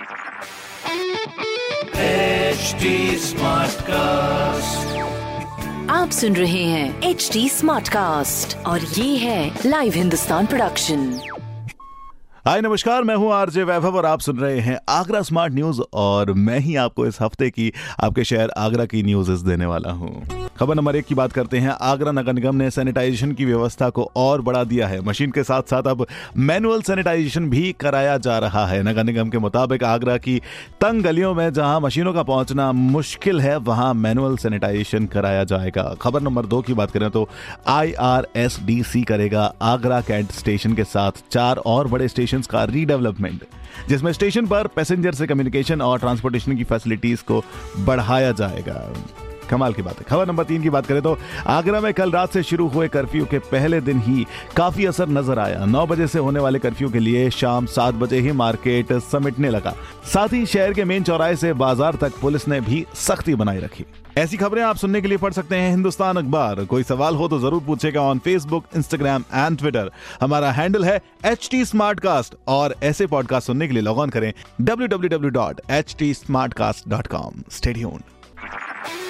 HD Smartcast. आप सुन रहे हैं एच डी स्मार्ट कास्ट और ये है लाइव हिंदुस्तान प्रोडक्शन हाय, नमस्कार, मैं हूँ आरजे वैभव और आप सुन रहे हैं आगरा स्मार्ट न्यूज़ और मैं ही आपको इस हफ़्ते की आपके शहर आगरा की न्यूज़ देने वाला हूँ खबर नंबर एक की बात करते हैं। आगरा नगर निगम ने सैनिटाइजेशन की व्यवस्था को और बढ़ा दिया है। मशीन के साथ साथ अब मैनुअल सैनिटाइजेशन भी कराया जा रहा है। नगर निगम के मुताबिक आगरा की तंग गलियों में जहाँ मशीनों का पहुँचना मुश्किल है, वहाँ मैनुअल सैनिटाइजेशन कराया जाएगा। खबर नंबर दो की बात करें तो आईआरएसडीसी करेगा आगरा कैंट स्टेशन के साथ। चार और बड़े स्टेशन का रीडेवलपमेंट, जिसमें स्टेशन पर पैसेंजर से कम्युनिकेशन और ट्रांसपोर्टेशन की फैसिलिटीज़ को बढ़ाया जाएगा। कमाल की बात है। खबर नंबर तीन की बात करें तो आगरा में कल रात से शुरू हुए कर्फ्यू के पहले दिन ही काफ़ी असर नज़र आया। नौ बजे से होने वाले कर्फ्यू के लिए शाम सात बजे ही मार्केट समेटने लगा। साथ ही शहर के मेन चौराहे से बाज़ार तक पुलिस ने भी सख्ती बनाई रखी। ऐसी खबरें आप सुनने के लिए पढ़ सकते हैं हिंदुस्तान अखबार। कोई सवाल हो तो ज़रूर पूछेगा on Facebook Instagram and Twitter हमारा हैंडल है एच टी और ऐसे पॉडकास्ट सुनने के लिए लॉग ऑन करें W W W dot H T Smartcast dot com stadium